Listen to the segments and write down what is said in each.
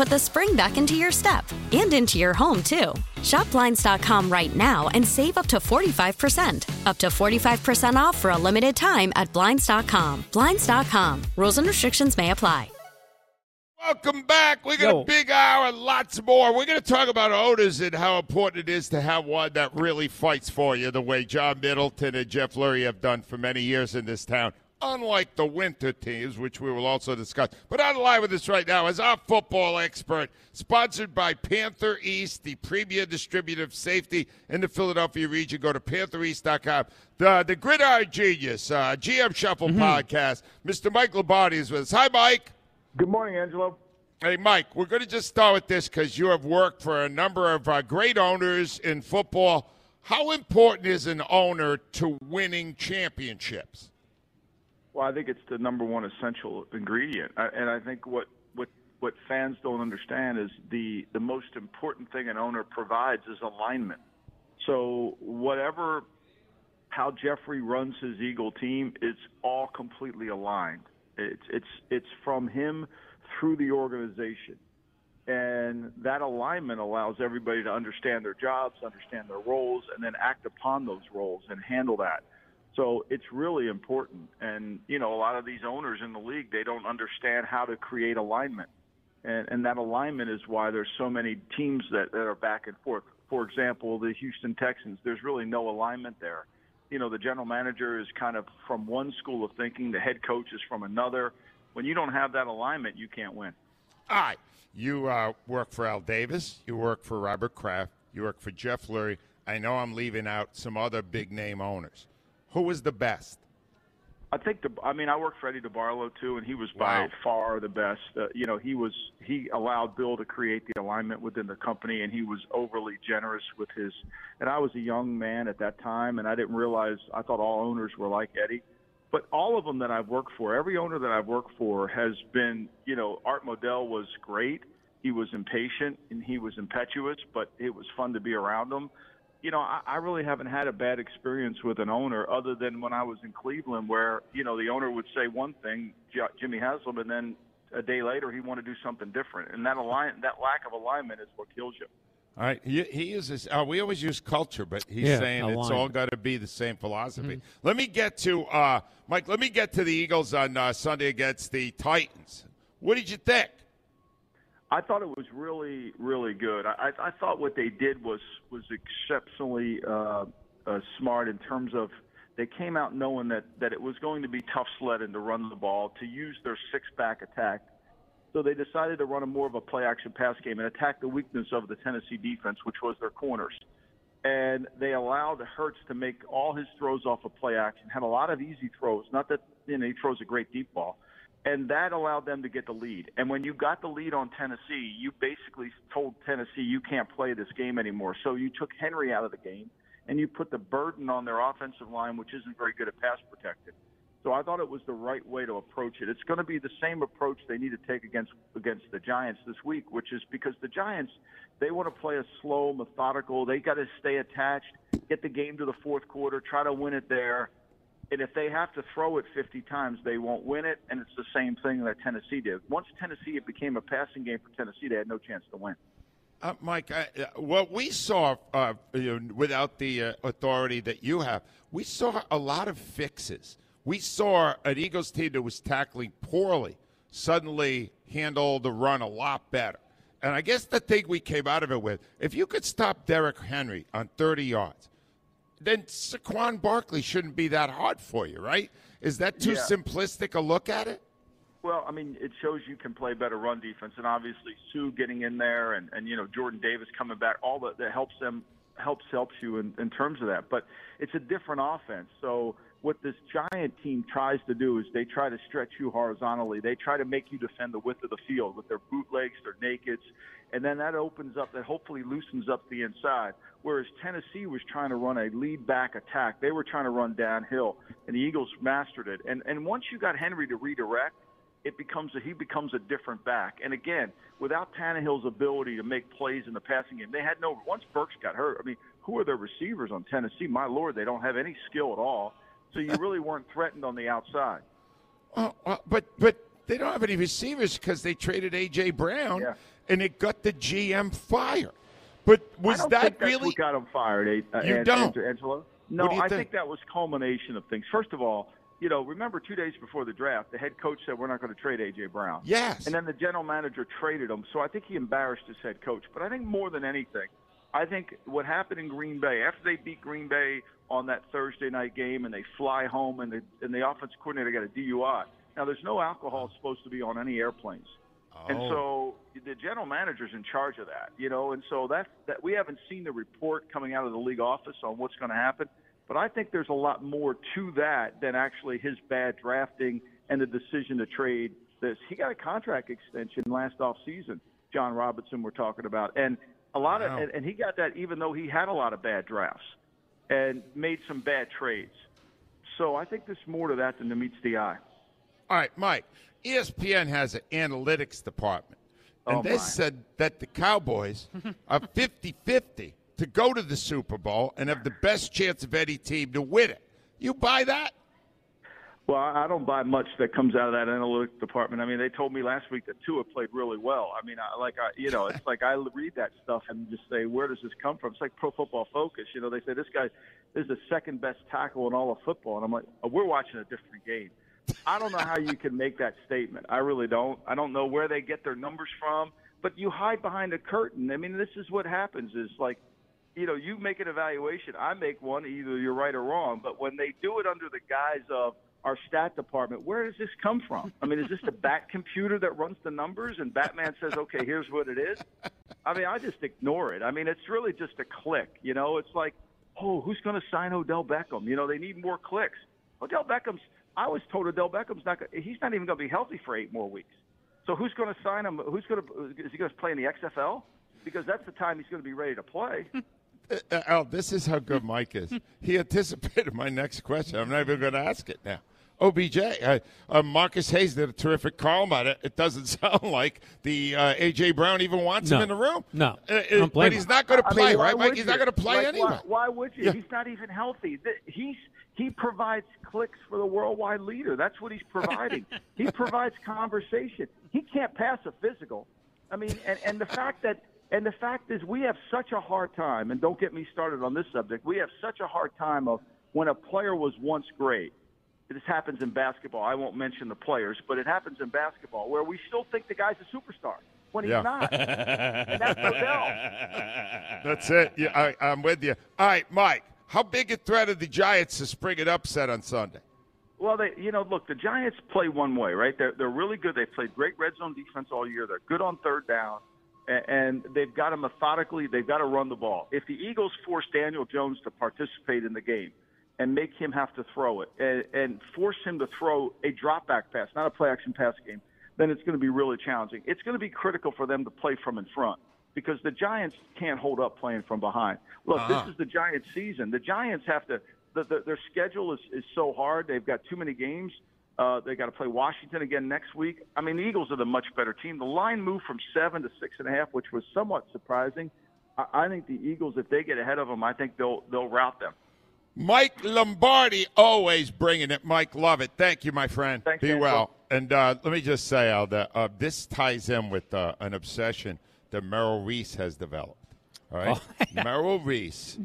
put the spring back into your step and into your home, too. Shop Blinds.com right now and save up to 45%. Up to 45% off for a limited time at Blinds.com. Blinds.com. Rules and restrictions may apply. Welcome back. We got Yo. a big hour, lots more. We're going to talk about owners and how important it is to have one that really fights for you the way John Middleton and Jeff Lurie have done for many years in this town. Unlike the winter teams, which we will also discuss. But on the line with us right now is our football expert, sponsored by Panther East, the premier distributor of safety in the Philadelphia region. Go to PantherEast.com. The, the Gridiron Genius, uh, GM Shuffle podcast. Mr. Mike Lombardi is with us. Hi, Mike. Good morning, Angelo. Hey, Mike, we're going to just start with this because you have worked for a number of uh, great owners in football. How important is an owner to winning championships? Well, I think it's the number one essential ingredient, and I think what what what fans don't understand is the the most important thing an owner provides is alignment. So whatever how Jeffrey runs his Eagle team, it's all completely aligned. It's it's it's from him through the organization. And that alignment allows everybody to understand their jobs, understand their roles, and then act upon those roles and handle that. So it's really important. And, you know, a lot of these owners in the league, they don't understand how to create alignment. And, and that alignment is why there's so many teams that, that are back and forth. For example, the Houston Texans, there's really no alignment there. You know, the general manager is kind of from one school of thinking, the head coach is from another. When you don't have that alignment, you can't win. All right. You uh, work for Al Davis. You work for Robert Kraft. You work for Jeff Lurie. I know I'm leaving out some other big name owners. Who was the best? I think the. I mean, I worked for Eddie DeBartolo too, and he was by Wow. far the best. Uh, you know, he was he allowed Bill to create the alignment within the company, and he was overly generous with his. And I was a young man at that time, and I didn't realize. I thought all owners were like Eddie, but all of them that I've worked for, every owner that I've worked for has been. You know, Art Modell was great. He was impatient and he was impetuous, but it was fun to be around him you know, I, I really haven't had a bad experience with an owner other than when I was in Cleveland, where you know the owner would say one thing, J- Jimmy Haslam, and then a day later he wanted to do something different, and that align that lack of alignment is what kills you. All right. He, he uses, uh, we always use culture, but he's Yeah, saying it's all got to be the same philosophy. Let me get to, uh, Mike, let me get to the Eagles on uh, Sunday against the Titans. What did you think? I thought it was really, really good. I, I thought what they did was was exceptionally uh, uh, smart in terms of they came out knowing that that it was going to be tough sledding to run the ball to use their six back attack. So they decided to run a more of a play action pass game and attack the weakness of the Tennessee defense, which was their corners. And they allowed Hurts to make all his throws off of play action. Had a lot of easy throws. Not that you know he throws a great deep ball, and that allowed them to get the lead. And when you got the lead on Tennessee, you basically told Tennessee you can't play this game anymore. So you took Henry out of the game, and you put the burden on their offensive line, which isn't very good at pass protecting. So I thought it was the right way to approach it. It's going to be the same approach they need to take against against the Giants this week, which is because the Giants they want to play a slow, methodical. They got to stay attached, get the game to the fourth quarter, try to win it there. And if they have to throw it 50 times, they won't win it. And it's the same thing that Tennessee did. Once Tennessee it became a passing game for Tennessee, they had no chance to win. Uh, Mike, uh, what we saw uh, you know, without the uh, authority that you have, we saw a lot of fixes. We saw an Eagles team that was tackling poorly suddenly handle the run a lot better. And I guess the thing we came out of it with, if you could stop Derrick Henry on 30 yards, then Saquon Barkley shouldn't be that hard for you, right? Is that too Yeah. simplistic a look at it? Well, I mean, it shows you can play better run defense, and obviously Suh getting in there, and and you know Jordan Davis coming back, all that that helps them helps helps you in, in terms of that. But it's a different offense. So what this giant team tries to do is they try to stretch you horizontally. They try to make you defend the width of the field with their bootlegs, their nakeds, and then that opens up, that hopefully loosens up the inside. Whereas Tennessee was trying to run a lead back attack, they were trying to run downhill, and the Eagles mastered it. And and once you got Henry to redirect it becomes a, he becomes a different back. And again, without Tannehill's ability to make plays in the passing game, they had no. Once Burks got hurt, I mean, who are their receivers on Tennessee? My lord, they don't have any skill at all. So you really weren't threatened on the outside. Uh, uh, but but they don't have any receivers because they traded AJ Brown, Yeah. and it got the GM fired. But was I don't that really? got him fired? Uh, You An- don't? An- Angelo? No, do I think? think that was culmination of things. First of all, you know, remember two days before the draft, the head coach said we're not going to trade AJ Brown. Yes. And then the general manager traded him. So I think he embarrassed his head coach. But I think more than anything, I think what happened in Green Bay after they beat Green Bay on that Thursday night game and they fly home and the and the offense coordinator got a DUI. Now there's no alcohol supposed to be on any airplanes. And Oh. so the general manager's in charge of that, you know, and so that that we haven't seen the report coming out of the league office on what's going to happen, but I think there's a lot more to that than actually his bad drafting and the decision to trade this. He got a contract extension last off season. Jon Robinson we're talking about, and a lot Wow. of and, and he got that even though he had a lot of bad drafts and made some bad trades. So I think there's more to that than the meets the eye. All right, Mike. ESPN has an analytics department, and Oh, they said that the Cowboys are 50-50 to go to the Super Bowl and have the best chance of any team to win it. You buy that? Well, I don't buy much that comes out of that analytics department. I mean, they told me last week that Tua played really well. I mean, I, like I, you know, it's like I read that stuff and just say, where does this come from? It's like Pro Football Focus. You know, they say this guy is the second best tackle in all of football, and I'm like, oh, we're watching a different game. I don't know how you can make that statement. I really don't. I don't know where they get their numbers from, but you hide behind a curtain. I mean, this is what happens. Is like you know, you make an evaluation. I make one. Either you're right or wrong. But when they do it under the guise of our stat department, where does this come from? I mean, is this the bat computer that runs the numbers and Batman says, okay, here's what it is? I mean, I just ignore it. I mean, it's really just a click. You know, it's like, oh, who's going to sign Odell Beckham? You know, they need more clicks. Odell Beckham's. I was told Odell Beckham's not. He's not even going to be healthy for eight more weeks. So who's going to sign him? Who's going to? Is he going to play in the XFL? Because that's the time he's going to be ready to play. Uh, Al, this is how good Mike is. He anticipated my next question. I'm not even going to ask it now. OBJ, uh, uh, Marcus Hayes did a terrific column on it. It doesn't sound like the uh, AJ Brown even wants him in the room. No. Uh, uh, Don't but he's not going to I play, mean, right, Mike? He's you? not going to play Like, anyway. Why, why would you? Yeah. He's not even healthy. Th- He's he provides clicks for the worldwide leader. That's what he's providing. he provides conversation. He can't pass a physical. I mean, and, and the fact that and the fact is we have such a hard time. And don't get me started on this subject. We have such a hard time of when a player was once great. This happens in basketball. I won't mention the players, but it happens in basketball where we still think the guy's a superstar when he's Yeah. not. and that's Odell. That's it. Yeah, I, I'm with you. All right, Mike. How big a threat are the Giants to spring an upset on Sunday? Well, they, you know, look, the Giants play one way, right? They're they're really good. They played great red zone defense all year. They're good on third down, a- and they've got to methodically. They've got to run the ball. If the Eagles force Daniel Jones to participate in the game and make him have to throw it and, and force him to throw a drop back pass, not a play action pass game, then it's going to be really challenging. It's going to be critical for them to play from in front because the Giants can't hold up playing from behind. Look, Uh-huh. this is the Giants' season. The Giants have to. The, the, their schedule is, is so hard. They've got too many games. Uh, they got to play Washington again next week. I mean, the Eagles are the much better team. The line moved from seven to six and a half, which was somewhat surprising. I, I think the Eagles, if they get ahead of them, I think they'll they'll rout them. Mike Lombardi, always bringing it. Mike, love it. Thank you, my friend. Thanks, Be well. And uh, let me just say, Al, that uh, this ties in with uh, an obsession that Merrill Reese has developed. All right, Merrill Reese.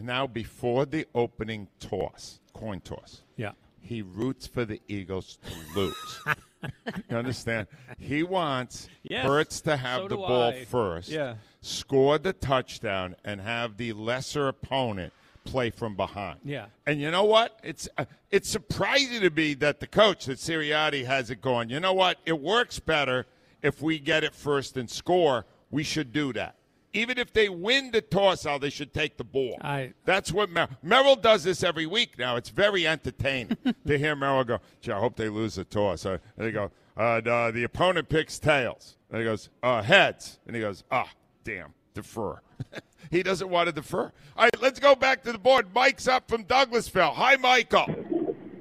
Now, before the opening toss, coin toss, Yeah. he roots for the Eagles to lose. you understand? He wants Yes, Hurts to have so the ball I. first, Yeah. score the touchdown, and have the lesser opponent play from behind. Yeah. And you know what? It's uh, it's surprising to me that the coach, that Sirianni, has it going. You know what? It works better if we get it first and score. We should do that. Even if they win the toss out, they should take the ball. I- That's what Mer- Merrill does this every week now. It's very entertaining to hear Merrill go, gee, I hope they lose the toss. Uh, and they go, uh, the, the opponent picks tails. And he goes, uh, heads. And he goes, ah, damn, defer. he doesn't want to defer. All right, let's go back to the board. Mike's up from Douglasville. Hi, Michael. Hey,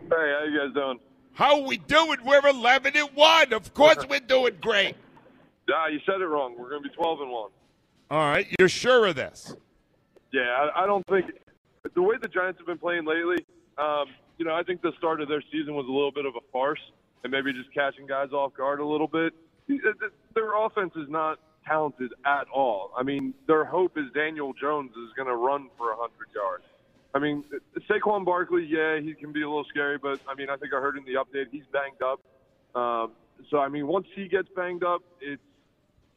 how you guys doing? How we doing? We're 11 and 1. Of course we're doing great. Nah, you said it wrong. We're going to be 12 and 1. All right, you're sure of this? Yeah, I, I don't think the way the Giants have been playing lately. Um, you know, I think the start of their season was a little bit of a farce, and maybe just catching guys off guard a little bit. Their offense is not talented at all. I mean, their hope is Daniel Jones is going to run for 100 yards. I mean, Saquon Barkley, yeah, he can be a little scary, but I mean, I think I heard in the update he's banged up. Um, so I mean, once he gets banged up, it's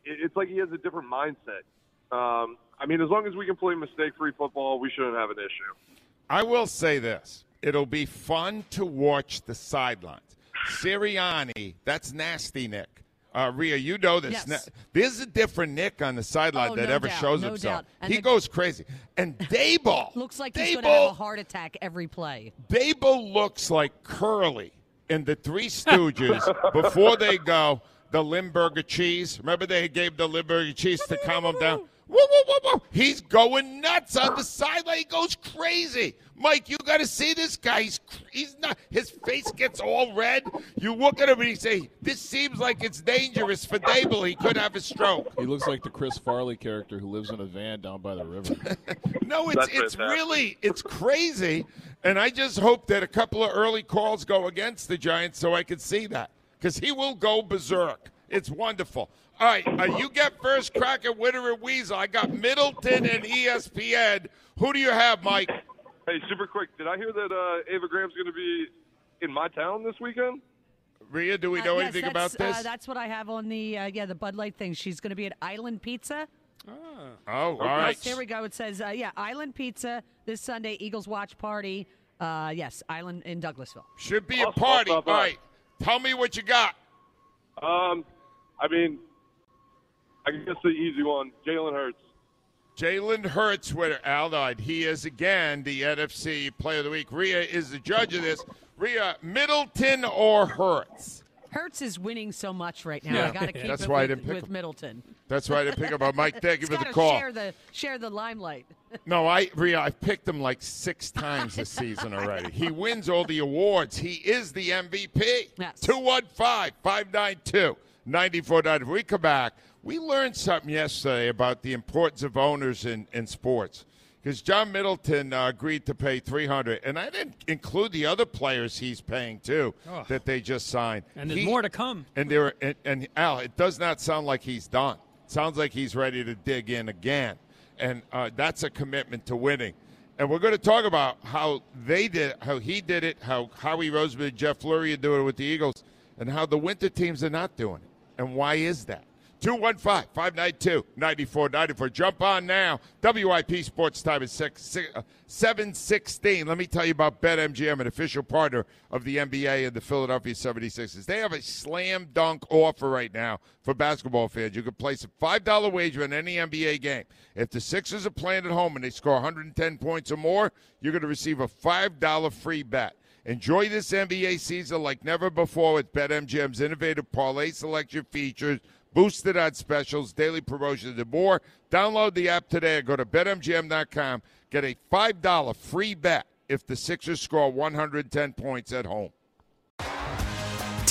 it's like he has a different mindset. Um, I mean, as long as we can play mistake-free football, we shouldn't have an issue. I will say this. It'll be fun to watch the sidelines. Sirianni, that's nasty Nick. Uh, Rhea, you know this. Yes. Na- There's a different Nick on the sideline Oh, that no ever doubt, shows no himself. doubt. He the- goes crazy. And Daboll. Looks like he's Daboll, going to have a heart attack every play. Daboll looks like Curly in the Three Stooges before they go the Limburger cheese. Remember they gave the Limburger cheese to calm him down? Whoa, whoa, whoa, whoa. He's going nuts on the sideline. He goes crazy. Mike, you got to see this guy. He's, he's not. His face gets all red. You look at him and you say, "This seems like it's dangerous for Daboll. He could have a stroke." He looks like the Chris Farley character who lives in a van down by the river. No, it's That's it's fantastic. really it's crazy, and I just hope that a couple of early calls go against the Giants so I can see that because he will go berserk. It's wonderful. All right, uh, you get first crack at Winner and Weasel. I got Middleton and ESPN. Who do you have, Mike? Hey, super quick, did I hear that uh, Ava Graham's going to be in my town this weekend? Rhea, do we Uh, know yes, anything about this? Uh, that's what I have on the uh, yeah the Bud Light thing. She's going to be at Island Pizza. oh, all right. Yes, here we go. It says uh, yeah Island Pizza this Sunday. Eagles watch party. Uh, yes, Island in Douglasville. Should be a party. All Awesome. right, tell me what you got. Um, I mean, I guess the easy one, Jalen Hurts. Jalen Hurts winner, Aldine. He is again the NFC Player of the Week. Rhea is the judge of this. Rhea, Middleton or Hurts? Hertz is winning so much right now. Yeah. I got to keep That's it why I with, didn't pick with him. Middleton. That's right. I didn't pick up on Mike. Thank you for the call. share the share the limelight. No, I Rhea, I've picked him like six times this season already. He wins all the awards. He is the MVP. Yes. 215-592-9490. We come back. We learned something yesterday about the importance of owners in, in sports. Because John Middleton uh, agreed to pay 300 and I didn't include the other players he's paying too Ugh. that they just signed. And there's He- more to come. and there, and, and Al, it does not sound like he's done. sounds like he's ready to dig in again, and uh, that's a commitment to winning. And we're going to talk about how they did, how he did it, how Howie Roseman and Jeff Lurie are doing it with the Eagles, and how the winter teams are not doing it. And why is that? 215 592 9494. Jump on now. WIP Sports Time is six, six, uh, 716. Let me tell you about BetMGM, an official partner of the NBA and the Philadelphia 76ers. They have a slam dunk offer right now for basketball fans. You can place a $5 wager on any NBA game. If the Sixers are playing at home and they score 110 points or more, you're going to receive a $5 free bet. Enjoy this NBA season like never before with BetMGM's innovative parlay selection features, boosted odds specials, daily promotions, and more. Download the app today or go to BetMGM.com. Get a $5 free bet if the Sixers score 110 points at home.